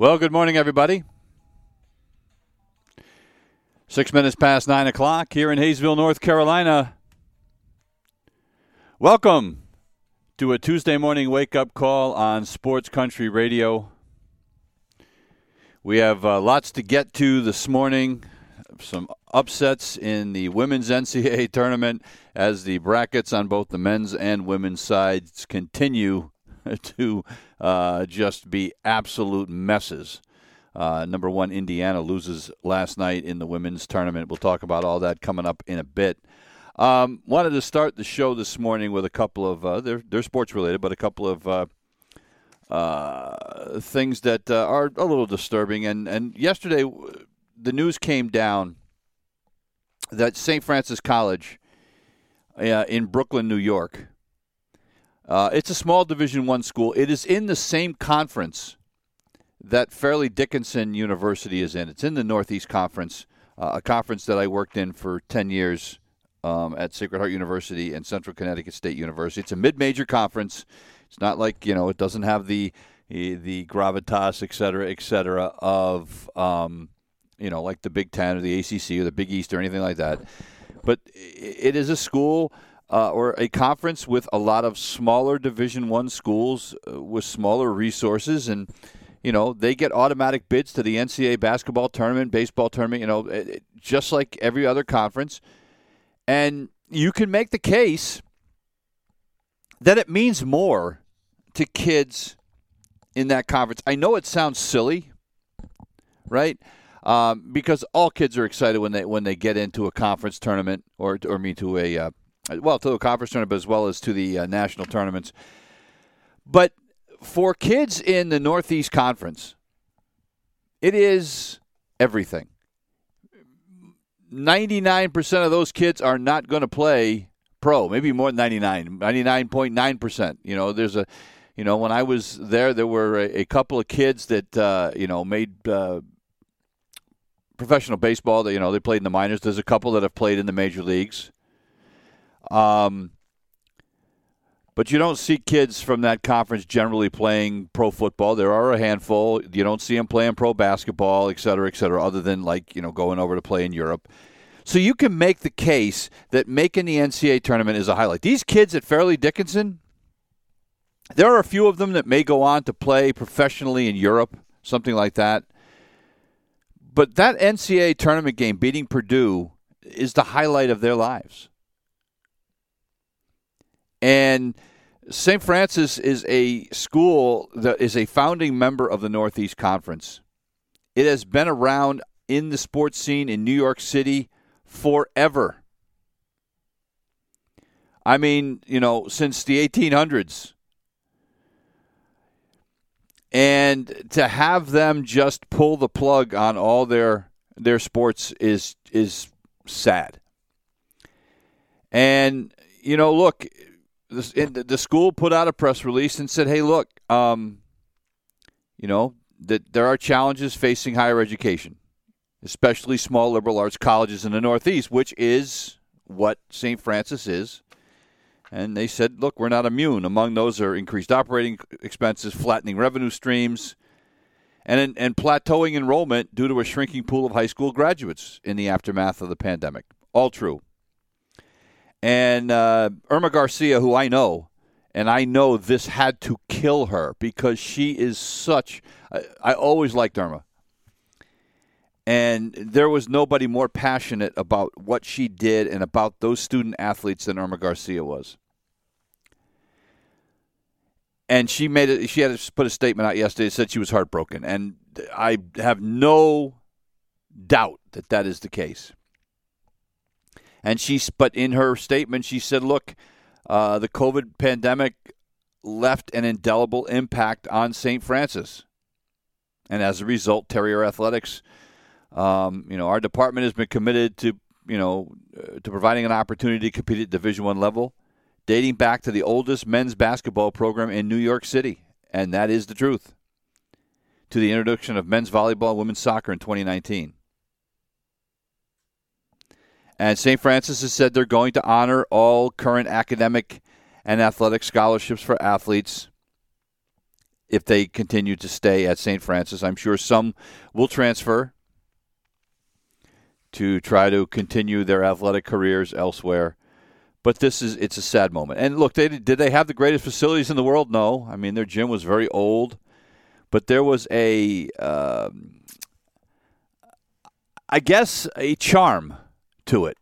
Well, good morning, everybody. Six minutes past nine o'clock here in Hayesville, North Carolina. Welcome to a Tuesday morning wake up call on Sports Country Radio. We have uh, lots to get to this morning. Some upsets in the women's NCAA tournament as the brackets on both the men's and women's sides continue to uh, just be absolute messes. Uh, number one, Indiana loses last night in the women's tournament. We'll talk about all that coming up in a bit. Um, wanted to start the show this morning with a couple of uh, they're they're sports related, but a couple of uh, uh, things that uh, are a little disturbing. And and yesterday, the news came down that St. Francis College uh, in Brooklyn, New York, uh, it's a small Division One school. It is in the same conference that Fairleigh Dickinson University is in. It's in the Northeast Conference, uh, a conference that I worked in for ten years um, at Sacred Heart University and Central Connecticut State University. It's a mid-major conference. It's not like you know it doesn't have the the gravitas, et cetera, et cetera, of um, you know like the Big Ten or the ACC or the Big East or anything like that. But it is a school uh, or a conference with a lot of smaller Division One schools uh, with smaller resources, and you know they get automatic bids to the NCAA basketball tournament, baseball tournament. You know, it, just like every other conference, and you can make the case that it means more to kids in that conference. I know it sounds silly, right? Um, because all kids are excited when they when they get into a conference tournament or or me to a uh, well, to the conference tournament as well as to the uh, national tournaments. But for kids in the Northeast Conference, it is everything. 99% of those kids are not going to play pro, maybe more than 99, 99.9%. You know, there's a, you know, when I was there, there were a, a couple of kids that, uh, you know, made uh, professional baseball. That, you know, they played in the minors. There's a couple that have played in the major leagues. Um, but you don't see kids from that conference generally playing pro football. There are a handful. You don't see them playing pro basketball, et cetera, et cetera, other than like, you know, going over to play in Europe. So you can make the case that making the NCAA tournament is a highlight. These kids at Fairleigh Dickinson, there are a few of them that may go on to play professionally in Europe, something like that. But that NCAA tournament game beating Purdue is the highlight of their lives. And St. Francis is a school that is a founding member of the Northeast Conference. It has been around in the sports scene in New York City forever. I mean, you know, since the 1800s. And to have them just pull the plug on all their their sports is is sad. And you know, look, the, the school put out a press release and said, "Hey, look, um, you know that there are challenges facing higher education, especially small liberal arts colleges in the Northeast, which is what St. Francis is." And they said, "Look, we're not immune. Among those are increased operating expenses, flattening revenue streams." And, and plateauing enrollment due to a shrinking pool of high school graduates in the aftermath of the pandemic. All true. And uh, Irma Garcia, who I know, and I know this had to kill her because she is such. I, I always liked Irma. And there was nobody more passionate about what she did and about those student athletes than Irma Garcia was. And she made it. She had to put a statement out yesterday. Said she was heartbroken, and I have no doubt that that is the case. And she, but in her statement, she said, "Look, uh, the COVID pandemic left an indelible impact on St. Francis, and as a result, Terrier Athletics, um, you know, our department has been committed to, you know, uh, to providing an opportunity to compete at Division One level, dating back to the oldest men's basketball program in New York City, and that is the truth." To the introduction of men's volleyball and women's soccer in 2019. And St. Francis has said they're going to honor all current academic and athletic scholarships for athletes if they continue to stay at St. Francis. I'm sure some will transfer to try to continue their athletic careers elsewhere. But this is it's a sad moment. And look, they did they have the greatest facilities in the world? No. I mean, their gym was very old, but there was a, um, I guess, a charm to it.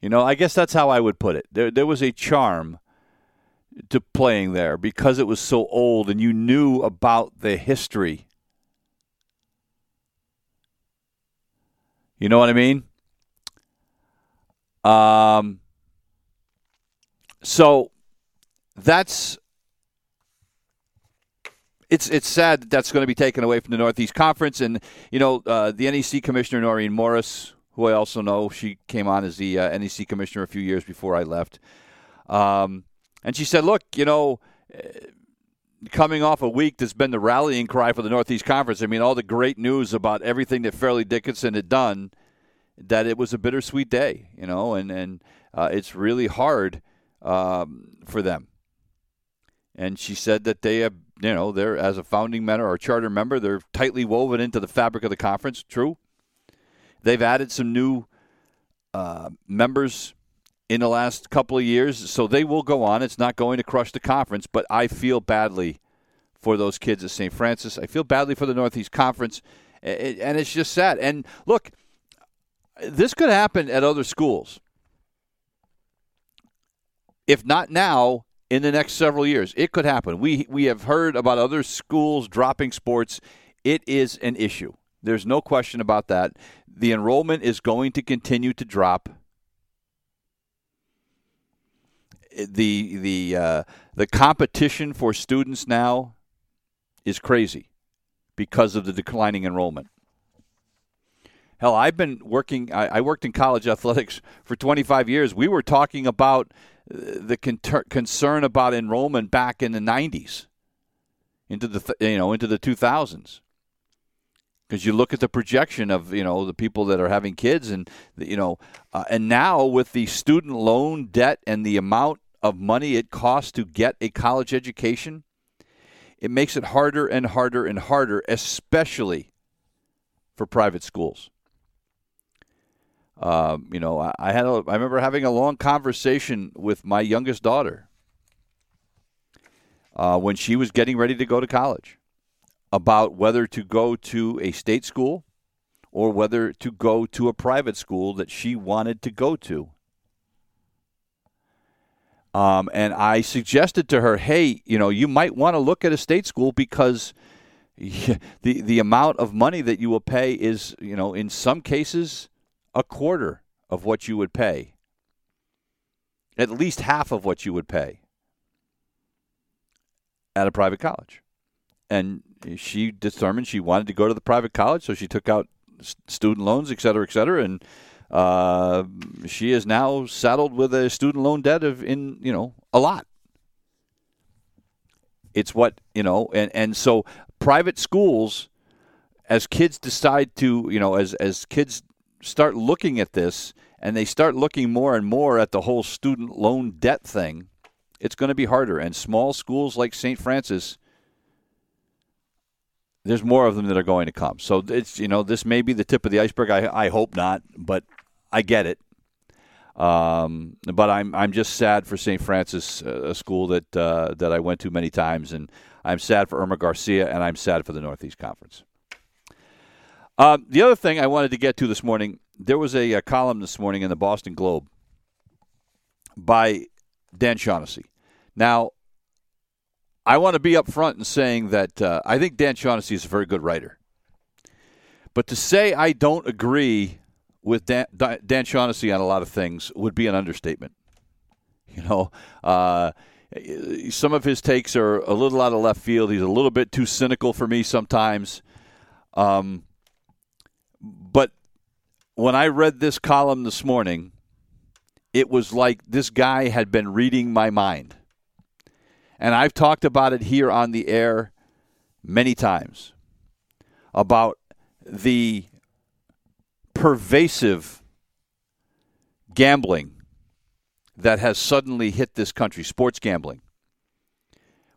You know, I guess that's how I would put it. There, there was a charm to playing there because it was so old and you knew about the history. You know what I mean? Um, so that's it's it's sad that that's going to be taken away from the Northeast Conference, and you know uh, the NEC commissioner Noreen Morris, who I also know, she came on as the uh, NEC commissioner a few years before I left, um, and she said, "Look, you know." Uh, coming off a week that's been the rallying cry for the Northeast Conference. I mean, all the great news about everything that Fairleigh Dickinson had done, that it was a bittersweet day, you know, and and uh, it's really hard um, for them. And she said that they have, you know, they're as a founding member or charter member, they're tightly woven into the fabric of the conference. True. They've added some new uh, members in the last couple of years, so they will go on. It's not going to crush the conference, but I feel badly for those kids at St. Francis. I feel badly for the Northeast Conference, and it's just sad. And look, this could happen at other schools. If not now, in the next several years, it could happen. We we have heard about other schools dropping sports. It is an issue. There's no question about that. The enrollment is going to continue to drop the the uh, the competition for students now is crazy because of the declining enrollment. Hell, I've been working. I, I worked in college athletics for 25 years. We were talking about uh, the con- concern about enrollment back in the 90s, into the th- you know into the 2000s because you look at the projection of you know the people that are having kids and you know uh, and now with the student loan debt and the amount of money it costs to get a college education it makes it harder and harder and harder especially for private schools. Um, you know I, I had a, I remember having a long conversation with my youngest daughter uh, when she was getting ready to go to college about whether to go to a state school or whether to go to a private school that she wanted to go to. Um, and I suggested to her, hey, you know, you might want to look at a state school because the the amount of money that you will pay is, you know, in some cases, a quarter of what you would pay, at least half of what you would pay at a private college. And she determined she wanted to go to the private college, so she took out student loans, et cetera, et cetera, and uh, she is now saddled with a student loan debt of in you know a lot. It's what you know, and and so private schools, as kids decide to you know, as as kids start looking at this, and they start looking more and more at the whole student loan debt thing, it's going to be harder. And small schools like St. Francis there's more of them that are going to come. So it's you know this may be the tip of the iceberg. I I hope not, but I get it. Um, but I'm I'm just sad for St. Francis, uh, a school that uh, that I went to many times, and I'm sad for Irma Garcia, and I'm sad for the Northeast Conference. Uh, the other thing I wanted to get to this morning, there was a, a column this morning in the Boston Globe by Dan Shaughnessy. Now, I want to be upfront in saying that uh, I think Dan Shaughnessy is a very good writer. But to say I don't agree with Dan, Dan Shaughnessy on a lot of things would be an understatement. You know, uh, some of his takes are a little out of left field. He's a little bit too cynical for me sometimes. Um, but when I read this column this morning, it was like this guy had been reading my mind. And I've talked about it here on the air many times about the pervasive gambling that has suddenly hit this country, sports gambling.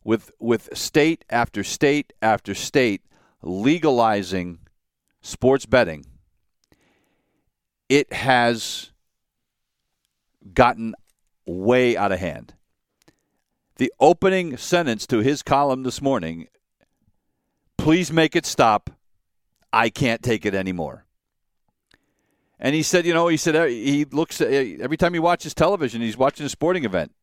With with state after state after state legalizing sports betting, it has gotten way out of hand. The opening sentence to his column this morning please make it stop. I can't take it anymore. And he said, you know, he said uh, he looks uh, every time he watches television, he's watching a sporting event.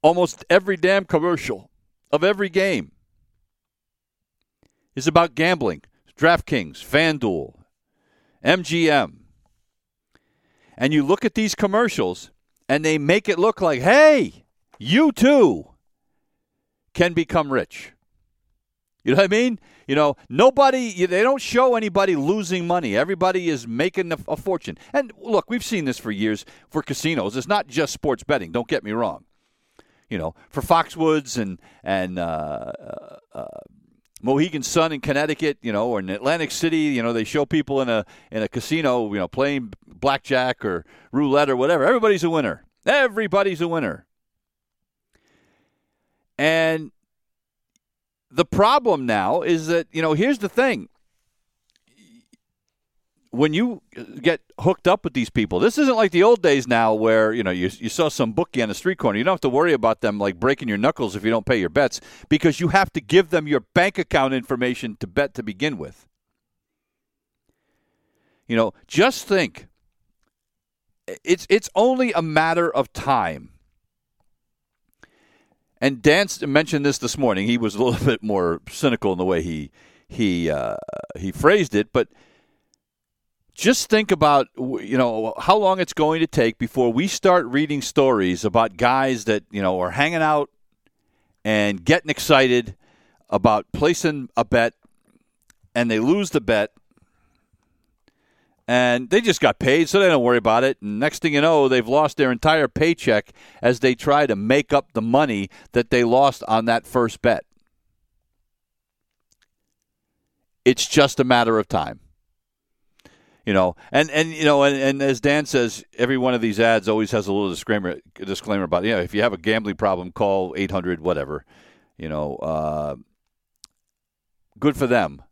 Almost every damn commercial of every game is about gambling. DraftKings, FanDuel, MGM. And you look at these commercials and they make it look like, hey, you too can become rich. You know what I mean? You know, nobody, they don't show anybody losing money. Everybody is making a, a, fortune. And look, we've seen this for years for casinos. It's not just sports betting, don't get me wrong. You know, for Foxwoods and, and, uh, uh, uh, Mohegan Sun in Connecticut, you know, or in Atlantic City, you know, they show people in a in a casino, you know, playing blackjack or roulette or whatever. Everybody's a winner. Everybody's a winner. And the problem now is that, you know, here's the thing. When you get hooked up with these people, this isn't like the old days now where, you know, you, you saw some bookie on the street corner. You don't have to worry about them like breaking your knuckles if you don't pay your bets because you have to give them your bank account information to bet to begin with. You know, just think it's it's only a matter of time and Dan mentioned this this morning. He was a little bit more cynical in the way he he uh, he phrased it, but just think about you know how long it's going to take before we start reading stories about guys that you know are hanging out and getting excited about placing a bet and they lose the bet and they just got paid, so they don't worry about it. And next thing you know, they've lost their entire paycheck as they try to make up the money that they lost on that first bet. It's just a matter of time. You know, and, and you know, and, and as Dan says, every one of these ads always has a little disclaimer disclaimer about, you know, if you have a gambling problem, call 800 whatever. You know, uh, good for them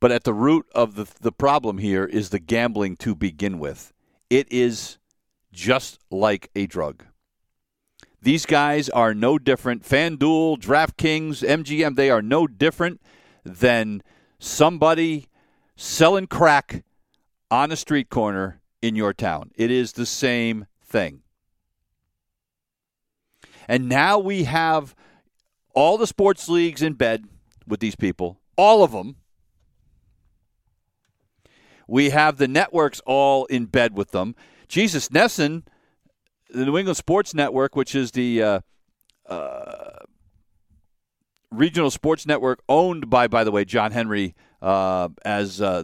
but at the root of the, the problem here is the gambling to begin with. It is just like a drug. These guys are no different. FanDuel, DraftKings, MGM, they are no different than somebody selling crack on a street corner in your town. It is the same thing. And now we have all the sports leagues in bed with these people, all of them we have the networks all in bed with them. Jesus NESN, the New England Sports Network, which is the uh, uh, regional sports network owned by, by the way, John Henry uh, as uh,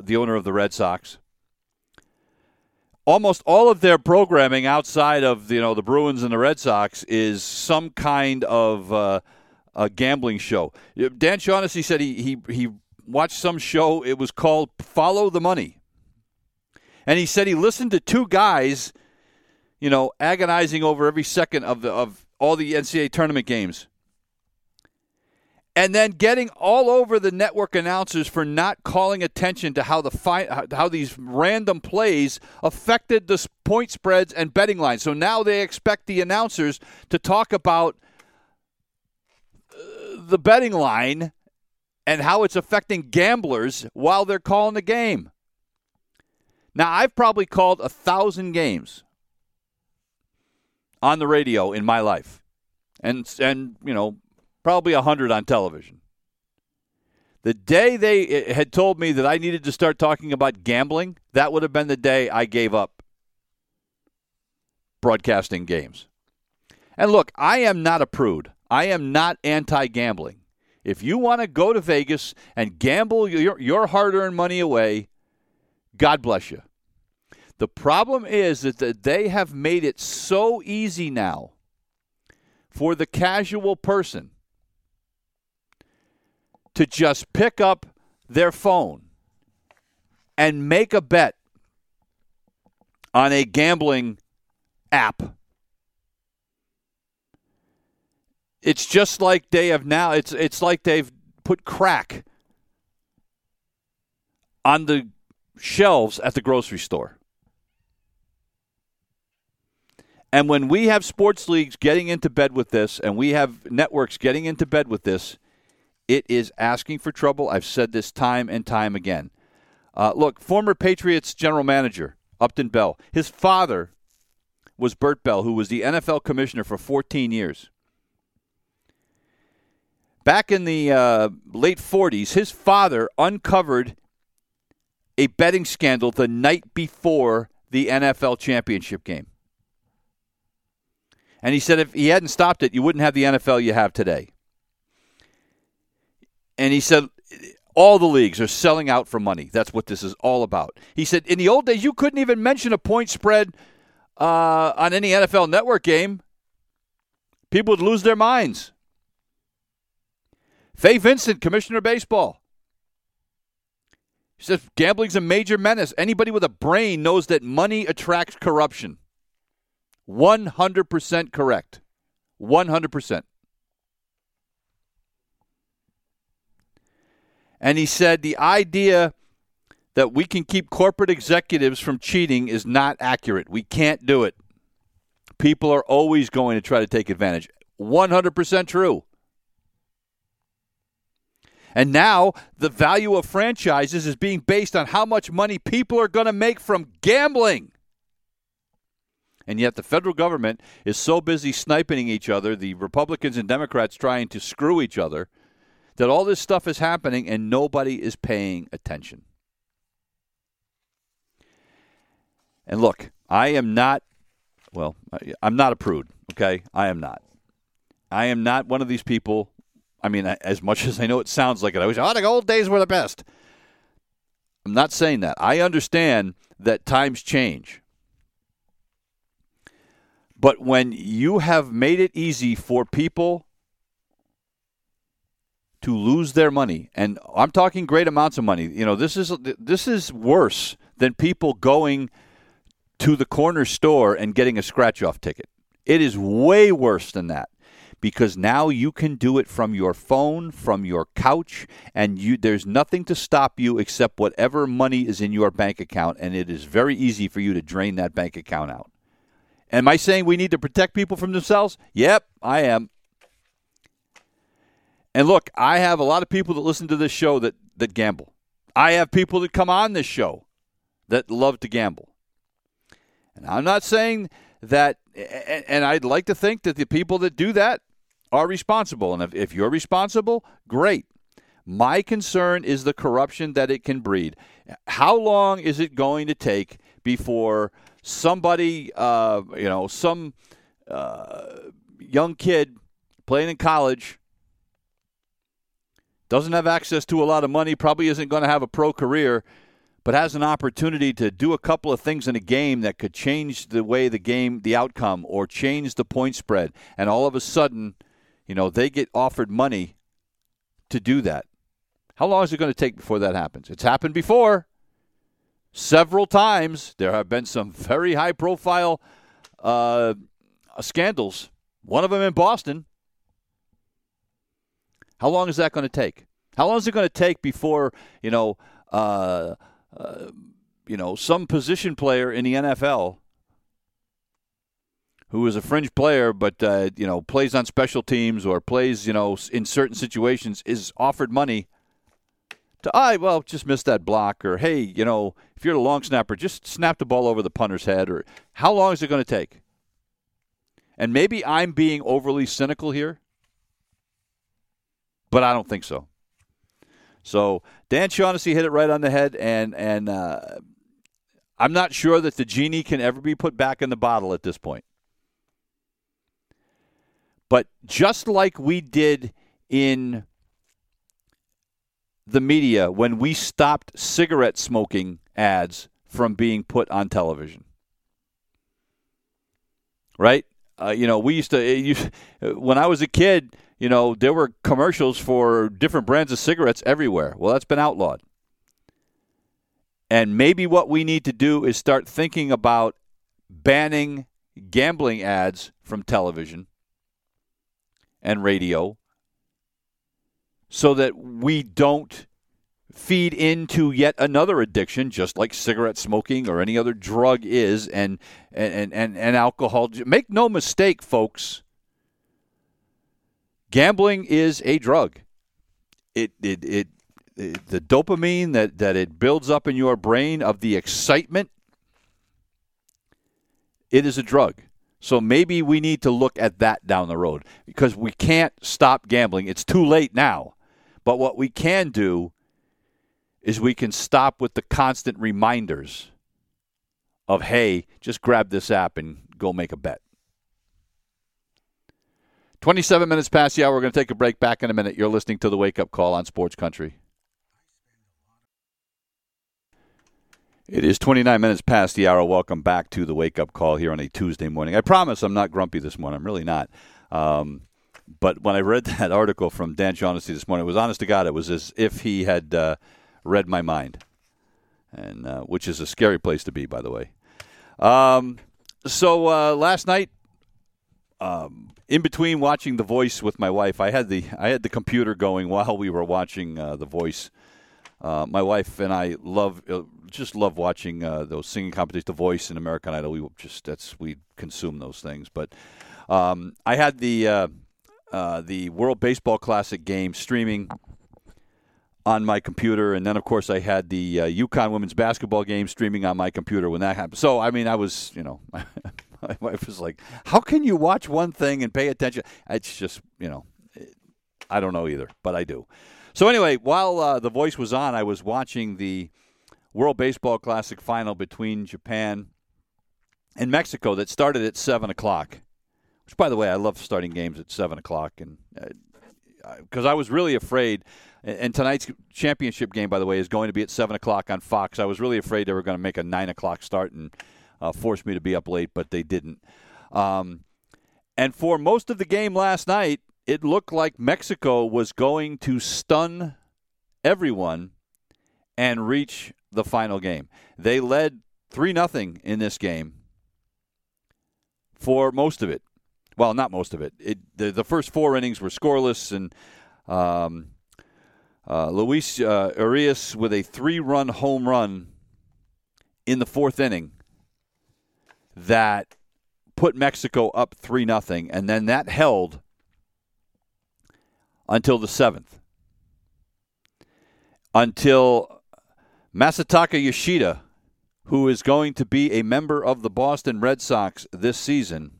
the owner of the Red Sox. Almost all of their programming outside of you know the Bruins and the Red Sox is some kind of uh, a gambling show. Dan Shaughnessy said he he he watched some show. It was called Follow the Money. And he said he listened to two guys, you know, agonizing over every second of the of all the NCAA tournament games. And then getting all over the network announcers for not calling attention to how the fi- how these random plays affected the point spreads and betting lines. So now they expect the announcers to talk about uh, the betting line and how it's affecting gamblers while they're calling the game. Now, I've probably called a thousand games on the radio in my life, and and you know probably a hundred on television. The day they eh, had told me that I needed to start talking about gambling, that would have been the day I gave up broadcasting games. And look, I am not a prude. I am not anti gambling. If you want to go to Vegas and gamble your, your hard earned money away, God bless you. The problem is that they have made it so easy now for the casual person to just pick up their phone and make a bet on a gambling app. It's just like they have now it's it's like they've put crack on the shelves at the grocery store. And when we have sports leagues getting into bed with this and we have networks getting into bed with this, it is asking for trouble. I've said this time and time again. Uh, look, former Patriots general manager, Upton Bell, his father was Bert Bell, who was the NFL commissioner for 14 years. Back in the uh, late 40s, his father uncovered a betting scandal the night before the NFL championship game. And he said if he hadn't stopped it, you wouldn't have the NFL you have today and he said all the leagues are selling out for money. That's what this is all about. He said in the old days you couldn't even mention a point spread uh, on any NFL Network game. People would lose their minds. Fay Vincent, Commissioner of Baseball. Says gambling's a major menace. Anybody with a brain knows that money attracts corruption. 100% correct. 100%. And he said the idea that we can keep corporate executives from cheating is not accurate. We can't do it. People are always going to try to take advantage. 100% true. And now the value of franchises is being based on how much money people are going to make from gambling. And yet the federal government is so busy sniping each other, the Republicans and Democrats trying to screw each other that all this stuff is happening and nobody is paying attention. And look, I am not, well, I'm not a prude, okay? I am not. I am not one of these people. I mean, as much as I know it sounds like it, I wish, oh, the old days were the best. I'm not saying that. I understand that times change. But when you have made it easy for people to lose their money, and I'm talking great amounts of money. You know, this is this is worse than people going to the corner store and getting a scratch off ticket. It is way worse than that because now you can do it from your phone, from your couch, and you there's nothing to stop you except whatever money is in your bank account, and it is very easy for you to drain that bank account out. Am I saying we need to protect people from themselves? Yep, I am. And look, I have a lot of people that listen to this show that, that gamble. I have people that come on this show that love to gamble. And I'm not saying that, and I'd like to think that the people that do that are responsible. And if, if you're responsible, great. My concern is the corruption that it can breed. How long is it going to take before somebody, uh, you know, some uh, young kid playing in college doesn't have access to a lot of money, probably isn't going to have a pro career, but has an opportunity to do a couple of things in a game that could change the way the game, the outcome, or change the point spread. And all of a sudden, you know, they get offered money to do that. How long is it going to take before that happens? It's happened before. Several times. There have been some very high profile uh, scandals. One of them in Boston. How long is that going to take? How long is it going to take before you know, uh, uh, you know, some position player in the NFL who is a fringe player, but uh, you know, plays on special teams or plays, you know, in certain situations, is offered money to, I well, just missed that block, or hey, you know, if you're a long snapper, just snap the ball over the punter's head, or how long is it going to take? And maybe I'm being overly cynical here, but I don't think so. So Dan Shaughnessy hit it right on the head, and and uh, I'm not sure that the genie can ever be put back in the bottle at this point. But just like we did in the media when we stopped cigarette smoking ads from being put on television. Right? Uh, you know, we used to, you, when I was a kid, you know, there were commercials for different brands of cigarettes everywhere. Well, that's been outlawed. And maybe what we need to do is start thinking about banning gambling ads from television and radio so that we don't feed into yet another addiction, just like cigarette smoking or any other drug is, and and and, and alcohol. Make no mistake, folks. Gambling is a drug. It it it, it the dopamine that that it builds up in your brain of the excitement. It is a drug. So maybe we need to look at that down the road because we can't stop gambling. It's too late now. But what we can do is we can stop with the constant reminders of, hey, just grab this app and go make a bet. 27 minutes past the hour. We're going to take a break back in a minute. You're listening to the Wake Up Call on Sports Country. It is 29 minutes past the hour. Welcome back to the Wake Up Call here on a Tuesday morning. I promise I'm not grumpy this morning. I'm really not. Um, but when I read that article from Dan Shaughnessy this morning, it was honest to God, it was as if he had uh, read my mind, and uh, which is a scary place to be, by the way. Um, so uh, last night, um, in between watching The Voice with my wife, I had the I had the computer going while we were watching uh, The Voice. Uh, my wife and I love uh, just love watching those singing competitions, The Voice and American Idol. We just that's we consume those things, but. Um, I had the uh, the World Baseball Classic game streaming on my computer, and then of course I had the uh, UConn women's basketball game streaming on my computer when that happened. So I mean, I was you know. my wife was like, "How can you watch one thing and pay attention?" It's just, you know, I don't know either, but I do. So anyway, while uh, the voice was on, I was watching the World Baseball Classic final between Japan and Mexico that started at seven o'clock. Which, by the way, I love starting games at seven o'clock, and because uh, I was really afraid. And tonight's championship game, by the way, is going to be at seven o'clock on Fox. I was really afraid they were going to make a nine o'clock start and uh, force me to be up late, but they didn't. Um, and for most of the game last night, it looked like Mexico was going to stun everyone and reach the final game. They led 3 nothing in this game for most of it. Well, not most of it. it the, the first four innings were scoreless, and um, uh, Luis uh, Urias with a three-run home run in the fourth inning that put Mexico up three nothing, and then that held until the seventh, until Masataka Yoshida, who is going to be a member of the Boston Red Sox this season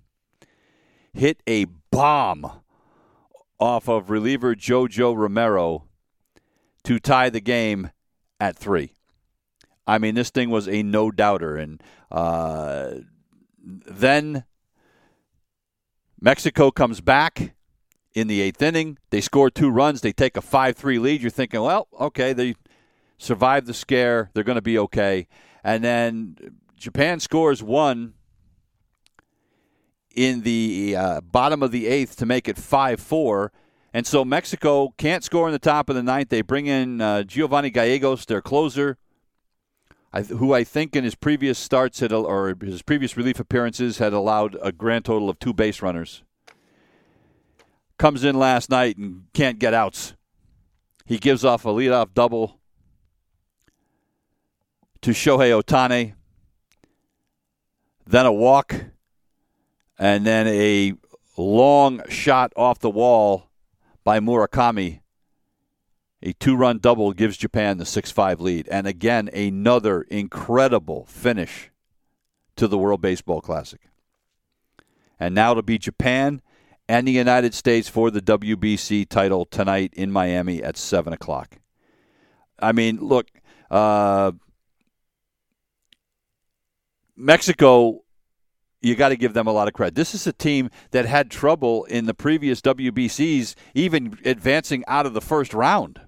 hit a bomb off of reliever JoJo Romero to tie the game at three. I mean, this thing was a no doubter. And uh, then Mexico comes back in the eighth inning. They score two runs. They take a 5 3 lead. You're thinking, well, okay, they survived the scare. They're going to be okay. And then Japan scores one in the uh, bottom of the eighth to make it 5 4. And so Mexico can't score in the top of the ninth. They bring in uh, Giovanni Gallegos, their closer, who I think in his previous starts had, or his previous relief appearances had allowed a grand total of two base runners. Comes in last night and can't get outs. He gives off a leadoff double to Shohei Ohtani, then a walk and then a long shot off the wall by Murakami. A two run double gives Japan the 6 5 lead. And again, another incredible finish to the World Baseball Classic. And now to be Japan and the United States for the WBC title tonight in Miami at 7 o'clock. I mean, look, uh, Mexico, you got to give them a lot of credit. This is a team that had trouble in the previous WBCs, even advancing out of the first round.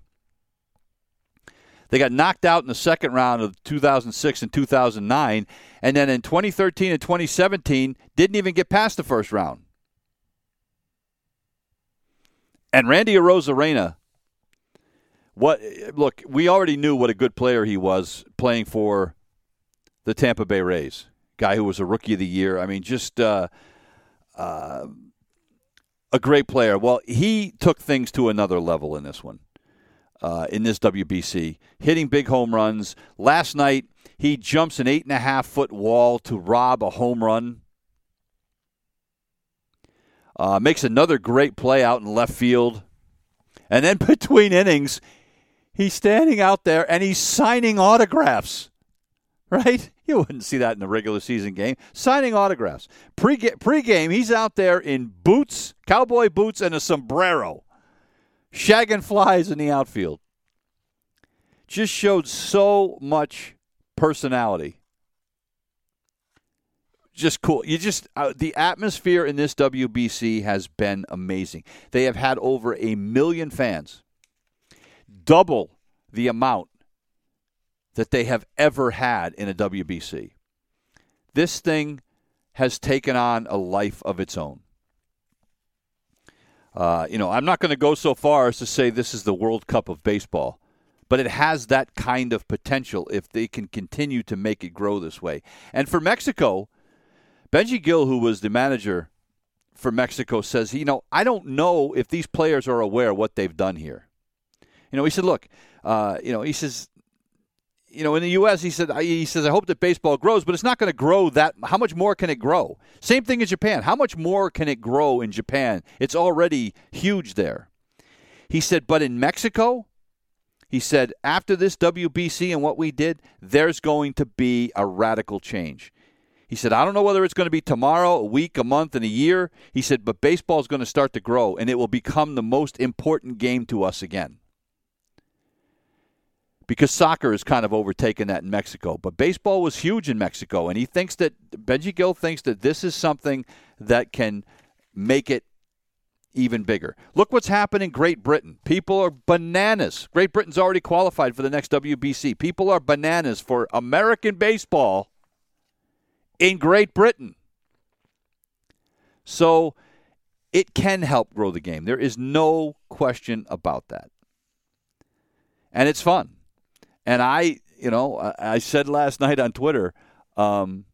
They got knocked out in the second round of 2006 and 2009, and then in 2013 and 2017 didn't even get past the first round. And Randy Arozarena, what look, we already knew what a good player he was playing for the Tampa Bay Rays. Guy who was a rookie of the year. I mean, just uh, uh, a great player. Well, he took things to another level in this one, uh, in this WBC, hitting big home runs. Last night, he jumps an eight and a half foot wall to rob a home run. Uh, makes another great play out in left field. And then between innings, he's standing out there and he's signing autographs right? You wouldn't see that in a regular season game. Signing autographs. Pre game, he's out there in boots, cowboy boots, and a sombrero, shagging flies in the outfield. Just showed so much personality. Just cool. You just uh, the atmosphere in this WBC has been amazing. They have had over a million fans, double the amount that they have ever had in a WBC. This thing has taken on a life of its own. Uh, you know, I'm not going to go so far as to say this is the World Cup of baseball, but it has that kind of potential if they can continue to make it grow this way. And for Mexico, Benji Gil, who was the manager for Mexico, says, you know, I don't know if these players are aware what they've done here. You know, he said, look, uh, you know, he says you know, in the U.S., he said he says I hope that baseball grows, but it's not going to grow that. How much more can it grow? Same thing in Japan. How much more can it grow in Japan? It's already huge there. He said, but in Mexico, he said after this WBC and what we did, there's going to be a radical change. He said, I don't know whether it's going to be tomorrow, a week, a month, and a year. He said, but baseball is going to start to grow, and it will become the most important game to us again because soccer has kind of overtaken that in Mexico. But baseball was huge in Mexico, and he thinks that Benji Gil thinks that this is something that can make it even bigger. Look what's happened in Great Britain. People are bananas. Great Britain's already qualified for the next WBC. People are bananas for American baseball in Great Britain. So it can help grow the game. There is no question about that. And it's fun. And I, you know, I said last night on Twitter, um,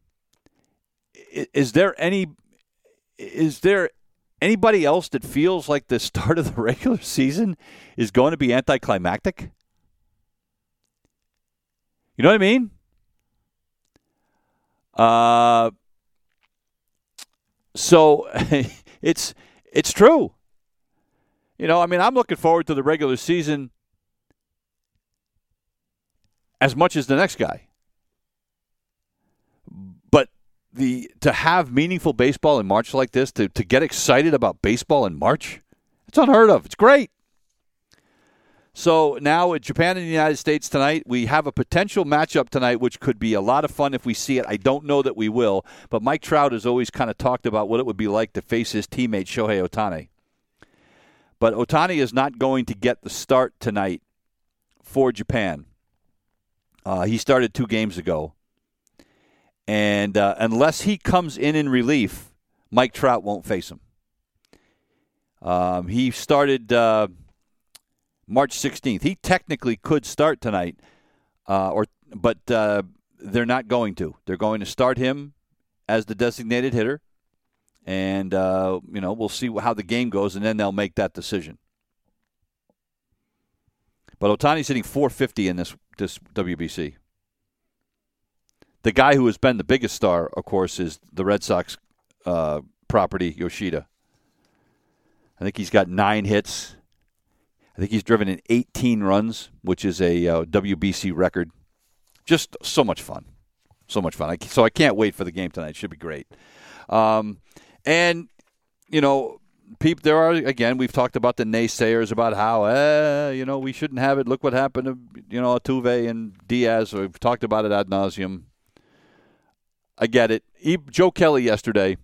is there any, is there anybody else that feels like the start of the regular season is going to be anticlimactic? You know what I mean? Uh, so it's it's true. You know, I mean, I'm looking forward to the regular season as much as the next guy. But the to have meaningful baseball in March like this, to, to get excited about baseball in March, it's unheard of. It's great. So now with Japan and the United States tonight, we have a potential matchup tonight, which could be a lot of fun if we see it. I don't know that we will, but Mike Trout has always kind of talked about what it would be like to face his teammate Shohei Ohtani. But Ohtani is not going to get the start tonight for Japan. Uh, he started two games ago. And uh, unless he comes in in relief, Mike Trout won't face him. Um, he started uh, March 16th. He technically could start tonight, uh, or but uh, they're not going to. They're going to start him as the designated hitter, and uh, you know we'll see how the game goes, and then they'll make that decision. But Ohtani's hitting 450 in this this WBC. The guy who has been the biggest star, of course, is the Red Sox uh, property Yoshida. I think he's got nine hits. I think he's driven in 18 runs, which is a uh, WBC record. Just so much fun, so much fun. I, so I can't wait for the game tonight. It should be great. Um, and you know, people, there are again. We've talked about the naysayers about how, eh, you know, we shouldn't have it. Look what happened to you know Altuve and Diaz. We've talked about it ad nauseum. I get it. Joe Kelly yesterday,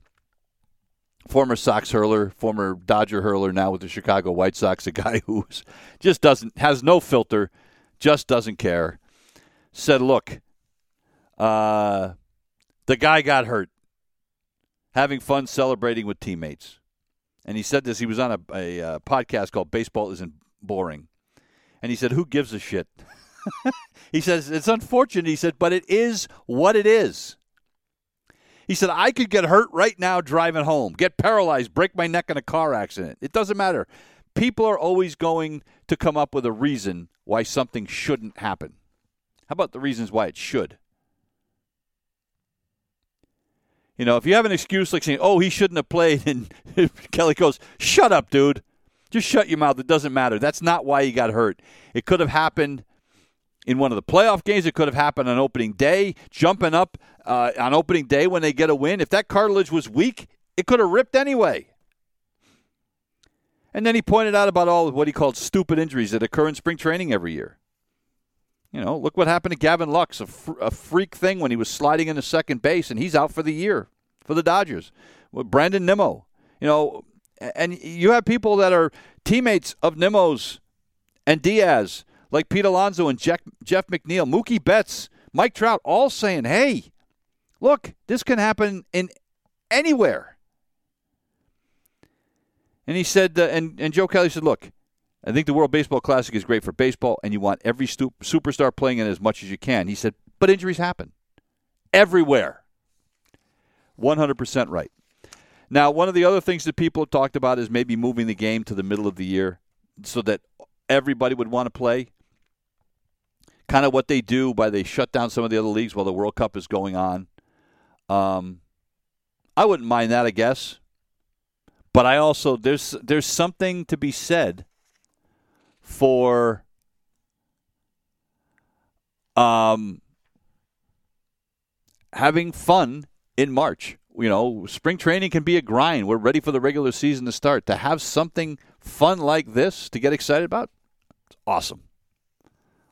former Sox hurler, former Dodger hurler, now with the Chicago White Sox, a guy who just doesn't has no filter, just doesn't care. Said, look, uh, the guy got hurt having fun celebrating with teammates. And he said this. He was on a, a, a uh, podcast called Baseball Isn't Boring. And he said, Who gives a shit? he says, It's unfortunate. He said, But it is what it is. He said, I could get hurt right now driving home, get paralyzed, break my neck in a car accident. It doesn't matter. People are always going to come up with a reason why something shouldn't happen. How about the reasons why it should? You know, if you have an excuse like saying, "Oh, he shouldn't have played," and Kelly goes, "Shut up, dude. Just shut your mouth. It doesn't matter. That's not why he got hurt. It could have happened in one of the playoff games. It could have happened on opening day, jumping up uh, on opening day when they get a win. If that cartilage was weak, it could have ripped anyway." And then he pointed out about all of what he called stupid injuries that occur in spring training every year. You know, look what happened to Gavin Lux, a, fr- a freak thing when he was sliding into second base, and he's out for the year for the Dodgers. With Brandon Nimmo, you know, and you have people that are teammates of Nimmo's and Diaz, like Pete Alonso and Jeff, Jeff McNeil, Mookie Betts, Mike Trout, all saying, hey, look, this can happen in anywhere. And he said, uh, and, and Joe Kelly said, look, I think the World Baseball Classic is great for baseball, and you want every stu- superstar playing in as much as you can. He said, but injuries happen everywhere. 100% right. Now, one of the other things that people have talked about is maybe moving the game to the middle of the year so that everybody would want to play. Kind of what they do by they shut down some of the other leagues while the World Cup is going on. Um, I wouldn't mind that, I guess. But I also there's there's something to be said for um, having fun in March. You know, spring training can be a grind. We're ready for the regular season to start. To have something fun like this to get excited about, it's awesome.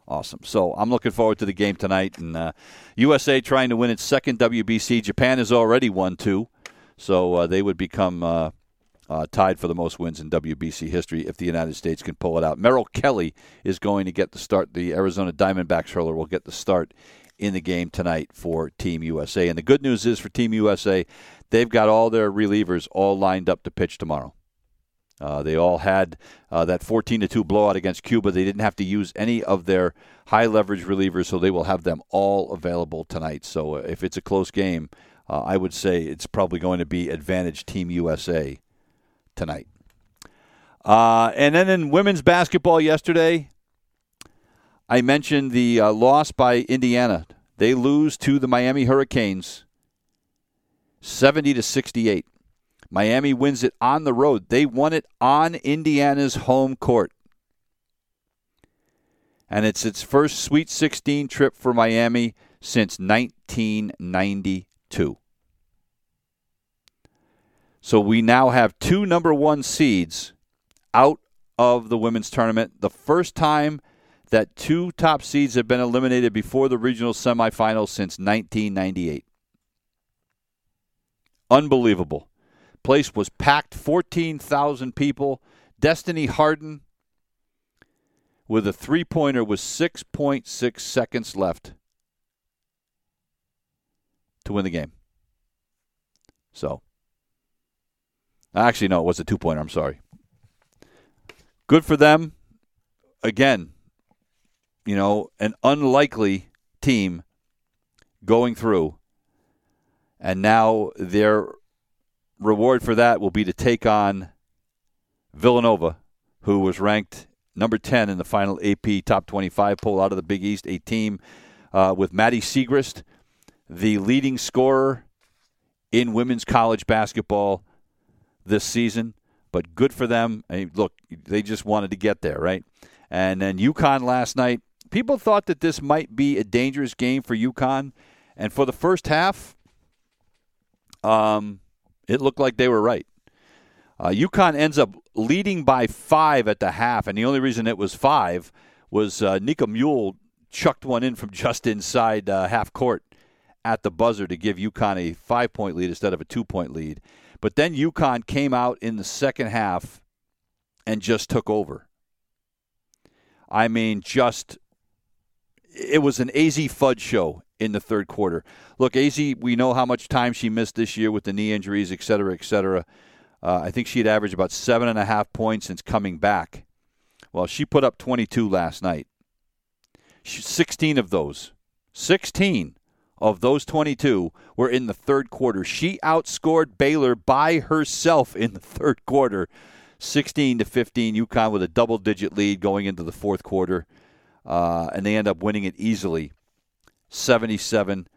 Awesome. So I'm looking forward to the game tonight. And uh, USA trying to win its second WBC. Japan has already won two. So uh, they would become uh, uh, tied for the most wins in WBC history if the United States can pull it out. Merrill Kelly is going to get the start. The Arizona Diamondbacks hurler will get the start in the game tonight for Team USA. And the good news is for Team USA, they've got all their relievers all lined up to pitch tomorrow. Uh, they all had uh, that 14 to 2 blowout against Cuba. They didn't have to use any of their high leverage relievers, so they will have them all available tonight. So uh, if it's a close game, uh, I would say it's probably going to be advantage Team USA tonight. Uh, and then in women's basketball yesterday, I mentioned the uh, loss by Indiana. They lose to the Miami Hurricanes 70 to 68. Miami wins it on the road. They won it on Indiana's home court. And it's its first Sweet 16 trip for Miami since 1992. So we now have two number one seeds out of the women's tournament. The first time that two top seeds have been eliminated before the regional semifinals since 1998. Unbelievable. Place was packed, 14,000 people. Destiny Harden with a three pointer with 6.6 seconds left to win the game. So Actually, no, it was a two pointer. I'm sorry. Good for them. Again, you know, an unlikely team going through. And now their reward for that will be to take on Villanova, who was ranked number 10 in the final AP Top 25 poll out of the Big East, a team uh, with Maddy Siegrist, the leading scorer in women's college basketball this season, but good for them. I mean, look, they just wanted to get there, right? And then UConn last night, people thought that this might be a dangerous game for UConn, and for the first half, um, it looked like they were right. Uh, UConn ends up leading by five at the half, and the only reason it was five was uh, Nika Mühl chucked one in from just inside uh, half court at the buzzer to give UConn a five point lead instead of a two point lead. But then UConn came out in the second half and just took over. I mean, just it was an Azzi Fudd show in the third quarter. Look, Azzi, we know how much time she missed this year with the knee injuries, et cetera, et cetera. Uh, I think she had averaged about seven and a half points since coming back. Well, she put up 22 last night. 16 of those, 16 of those 22 were in the third quarter. She outscored Baylor by herself in the third quarter, 16 to 15. UConn with a double-digit lead going into the fourth quarter, uh, and they end up winning it easily, 77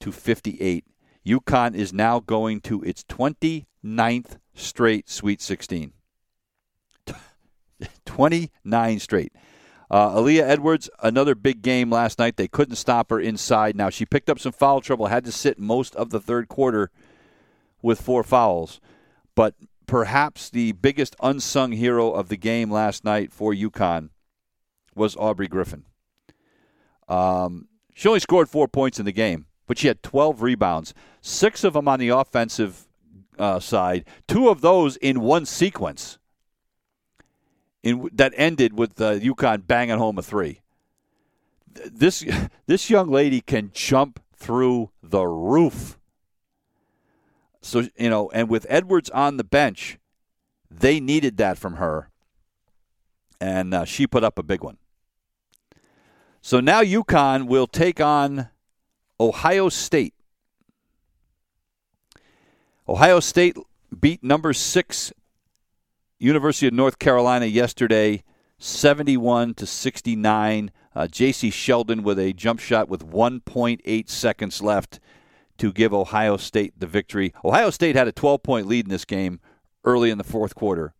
to 58. UConn is now going to its 29th straight Sweet 16. 29 straight. Uh, Aaliyah Edwards, another big game last night. They couldn't stop her inside. Now, she picked up some foul trouble, had to sit most of the third quarter with four fouls. But perhaps the biggest unsung hero of the game last night for UConn was Aubrey Griffin. Um, she only scored four points in the game, but she had 12 rebounds, six of them on the offensive uh, side, two of those in one sequence in that ended with uh, UConn banging home a three. This this young lady can jump through the roof. So you know, and with Edwards on the bench, they needed that from her, and uh, she put up a big one. So now UConn will take on Ohio State. Ohio State beat number six University of North Carolina yesterday, 71 to 69. Uh, Jacy Sheldon with a jump shot with 1.8 seconds left to give Ohio State the victory. Ohio State had a 12 point lead in this game early in the fourth quarter,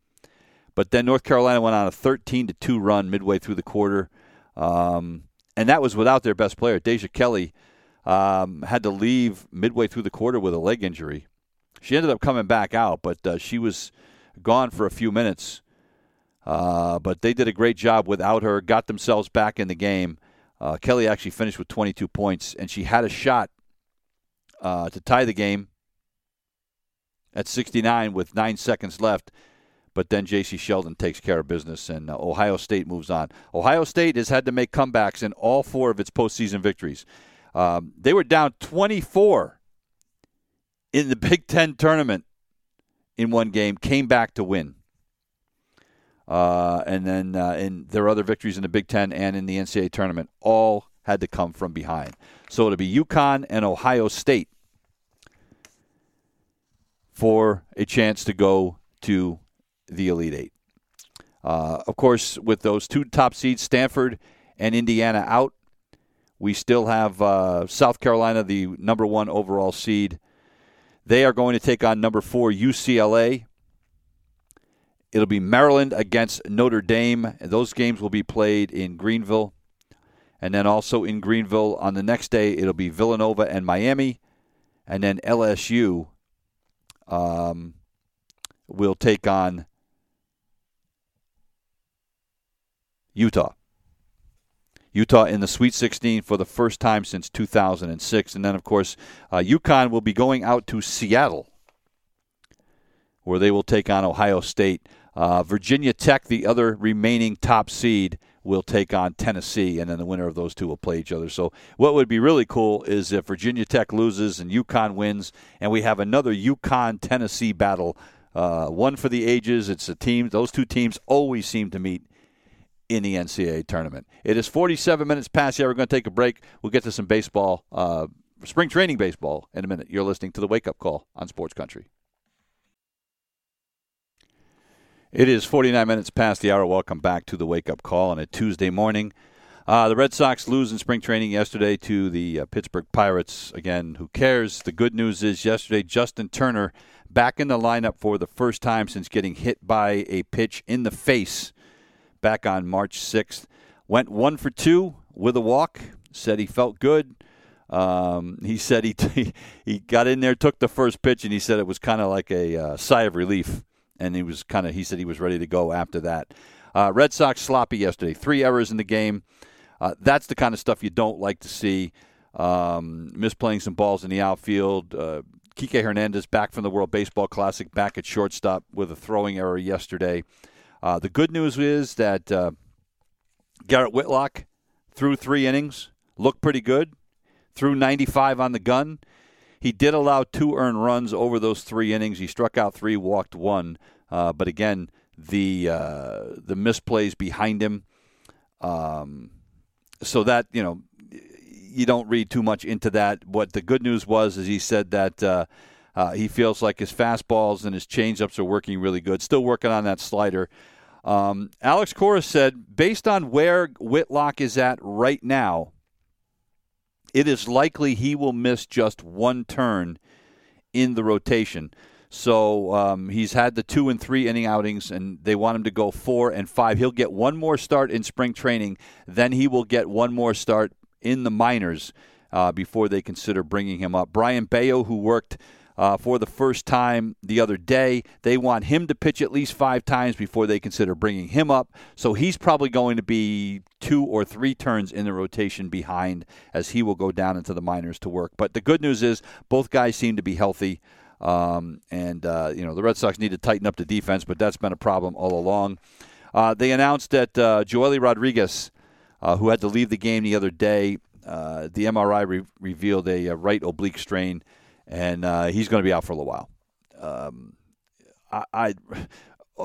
but then North Carolina went on a 13 to 2 run midway through the quarter, um, and that was without their best player. Deja Kelly um, had to leave midway through the quarter with a leg injury. She ended up coming back out, but uh, she was gone for a few minutes. Uh, but they did a great job without her, got themselves back in the game. Uh, Kelly actually finished with 22 points, and she had a shot uh, to tie the game at 69 with nine seconds left. But then Jacy Sheldon takes care of business, and uh, Ohio State moves on. Ohio State has had to make comebacks in all four of its postseason victories. Um, they were down 24 in the Big Ten tournament in one game, came back to win. Uh, and then uh, in their other victories in the Big Ten and in the NCAA tournament, all had to come from behind. So it'll be UConn and Ohio State for a chance to go to the Elite Eight. Uh, of course, with those two top seeds, Stanford and Indiana out, we still have uh, South Carolina, the number one overall seed, they are going to take on number four UCLA. It'll be Maryland against Notre Dame. Those games will be played in Greenville. And then also in Greenville on the next day, it'll be Villanova and Miami. And then LSU um, will take on Utah. Utah in the Sweet 16 for the first time since 2006. And then, of course, uh, UConn will be going out to Seattle, where they will take on Ohio State. Uh, Virginia Tech, the other remaining top seed, will take on Tennessee, and then the winner of those two will play each other. So, what would be really cool is if Virginia Tech loses and UConn wins, and we have another UConn Tennessee battle. Uh, one for the ages. It's a team; those two teams always seem to meet in the NCAA tournament. It is 47 minutes past. Yeah, we're going to take a break. We'll get to some baseball, uh, spring training baseball in a minute. You're listening to the Wake Up Call on Sports Country. It is 49 minutes past the hour. Welcome back to the Wake Up Call on a Tuesday morning. Uh, the Red Sox lose in spring training yesterday to the uh, Pittsburgh Pirates. Again, who cares? The good news is yesterday, Justin Turner back in the lineup for the first time since getting hit by a pitch in the face back on March 6th. Went one for two with a walk. Said he felt good. Um, he said he t- he got in there, took the first pitch, and he said it was kind of like a uh, sigh of relief and he was kind of he said he was ready to go after that. Uh, Red Sox sloppy yesterday, three errors in the game. Uh, that's the kind of stuff you don't like to see. Um, misplaying some balls in the outfield. Uh, Kike Hernandez back from the World Baseball Classic, back at shortstop with a throwing error yesterday. Uh, the good news is that uh, Garrett Whitlock threw three innings, looked pretty good, threw 95 on the gun. He did allow two earned runs over those three innings. He struck out three, walked one. Uh, but again, the uh, the misplays behind him. Um, so that you know, you don't read too much into that. What the good news was is he said that uh, uh, he feels like his fastballs and his changeups are working really good. Still working on that slider. Um, Alex Cora said, based on where Whitlock is at right now, it is likely he will miss just one turn in the rotation. So um, he's had the two and three inning outings, and they want him to go four and five. He'll get one more start in spring training, then he will get one more start in the minors uh, before they consider bringing him up. Brayan Bello, who worked uh, for the first time the other day. They want him to pitch at least five times before they consider bringing him up. So he's probably going to be two or three turns in the rotation behind as he will go down into the minors to work. But the good news is both guys seem to be healthy. Um, and, uh, you know, the Red Sox need to tighten up the defense, but that's been a problem all along. Uh, they announced that uh, Joely Rodriguez, uh, who had to leave the game the other day, uh, the MRI re- revealed a, a, right oblique strain and uh, he's going to be out for a little while. Um, I, I,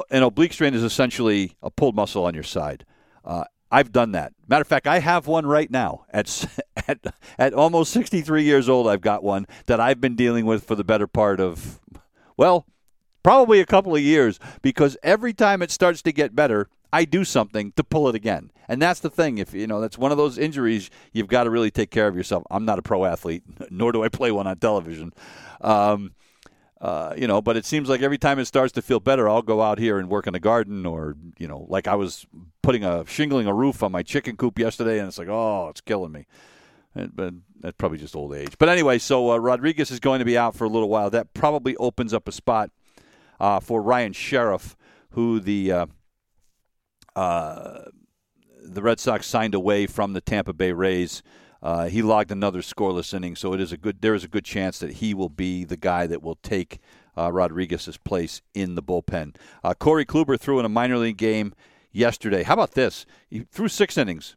an oblique strain is essentially a pulled muscle on your side. Uh, I've done that. Matter of fact, I have one right now. At, at at almost 63 years old, I've got one that I've been dealing with for the better part of, well, probably a couple of years. Because every time it starts to get better, I do something to pull it again. And that's the thing. If you know, that's one of those injuries you've got to really take care of yourself. I'm not a pro athlete, nor do I play one on television. Um, uh, you know, but it seems like every time it starts to feel better, I'll go out here and work in the garden, or you know, like I was putting a shingling a roof on my chicken coop yesterday, and it's like, oh, it's killing me. But that's probably just old age. But anyway, so uh, Rodriguez is going to be out for a little while. That probably opens up a spot uh, for Ryan Sherriff, who the uh, the Red Sox signed away from the Tampa Bay Rays. Uh, he logged another scoreless inning, so it is a good. There is a good chance that he will be the guy that will take uh, Rodriguez's place in the bullpen. Uh, Corey Kluber threw in a minor league game yesterday. How about this? He threw six innings,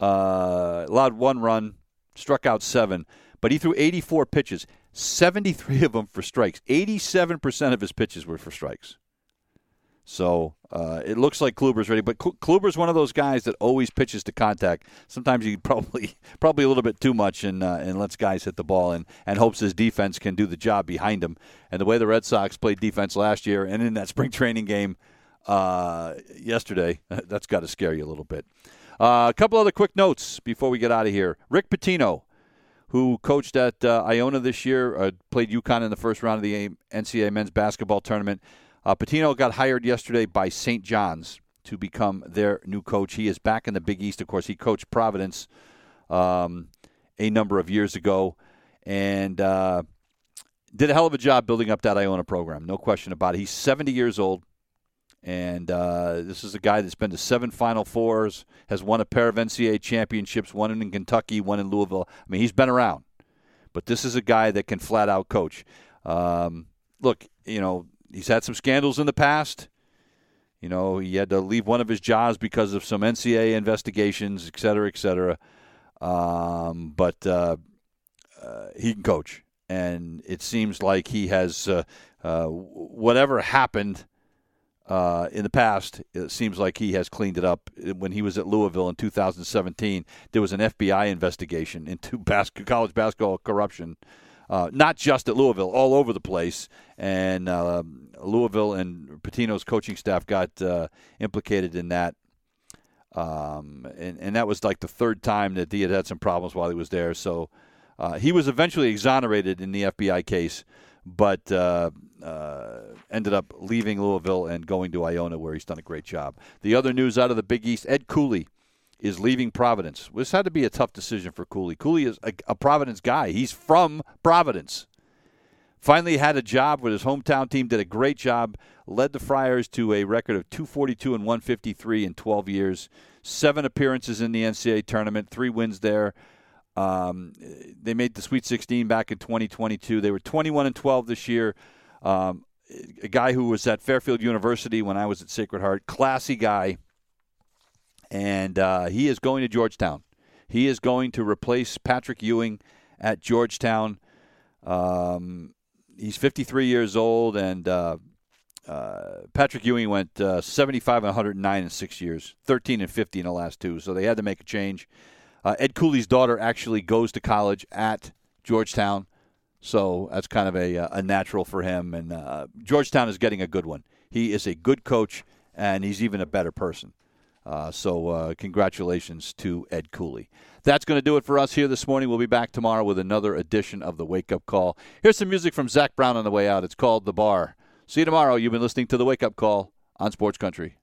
uh, allowed one run, struck out seven, but he threw 84 pitches, 73 of them for strikes. 87% of his pitches were for strikes. So uh, it looks like Kluber's ready, but Kluber's one of those guys that always pitches to contact. Sometimes he probably probably a little bit too much and uh, and lets guys hit the ball and, and hopes his defense can do the job behind him. And the way the Red Sox played defense last year and in that spring training game uh, yesterday, that's got to scare you a little bit. Uh, a couple other quick notes before we get out of here. Rick Pitino, who coached at uh, Iona this year, uh, played UConn in the first round of the NCAA men's basketball tournament. Uh, Pitino got hired yesterday by St. John's to become their new coach. He is back in the Big East. Of course, he coached Providence um, a number of years ago and uh, did a hell of a job building up that Iona program. No question about it. He's 70 years old. And uh, this is a guy that's been to seven Final Fours, has won a pair of NCAA championships, one in Kentucky, one in Louisville. I mean, he's been around. But this is a guy that can flat out coach. Um, look, you know, he's had some scandals in the past. You know, he had to leave one of his jobs because of some NCAA investigations, et cetera, et cetera. Um, but uh, uh, he can coach, and it seems like he has uh, uh whatever happened uh, in the past. It seems like he has cleaned it up. When he was at Louisville in 2017, there was an FBI investigation into bas- college basketball corruption uh, not just at Louisville, all over the place. And uh, Louisville and Pitino's coaching staff got uh, implicated in that. Um, and, and that was like the third time that he had had some problems while he was there. So uh, he was eventually exonerated in the FBI case, but uh, ended up leaving Louisville and going to Iona, where he's done a great job. The other news out of the Big East Ed Cooley is leaving Providence. This had to be a tough decision for Cooley. Cooley is a, a Providence guy. He's from Providence. Finally had a job with his hometown team, did a great job, led the Friars to a record of 242 and 153 in 12 years, seven appearances in the NCAA tournament, three wins there. Um, they made the Sweet 16 back in 2022. They were 21 and 12 this year. Um, a guy who was at Fairfield University when I was at Sacred Heart, classy guy, and uh, he is going to Georgetown. He is going to replace Patrick Ewing at Georgetown. Um, he's 53 years old, and uh, uh, Patrick Ewing went uh, 75 and 109 in six years, 13 and 50 in the last two. So they had to make a change. Uh, Ed Cooley's daughter actually goes to college at Georgetown, so that's kind of a, uh, a natural for him. And uh, Georgetown is getting a good one. He is a good coach, and he's even a better person. Uh, so, uh, congratulations to Ed Cooley. That's going to do it for us here this morning. We'll be back tomorrow with another edition of the Wake Up Call. Here's some music from Zac Brown on the way out. It's called The Bar. See you tomorrow. You've been listening to the Wake Up Call on Sports Country.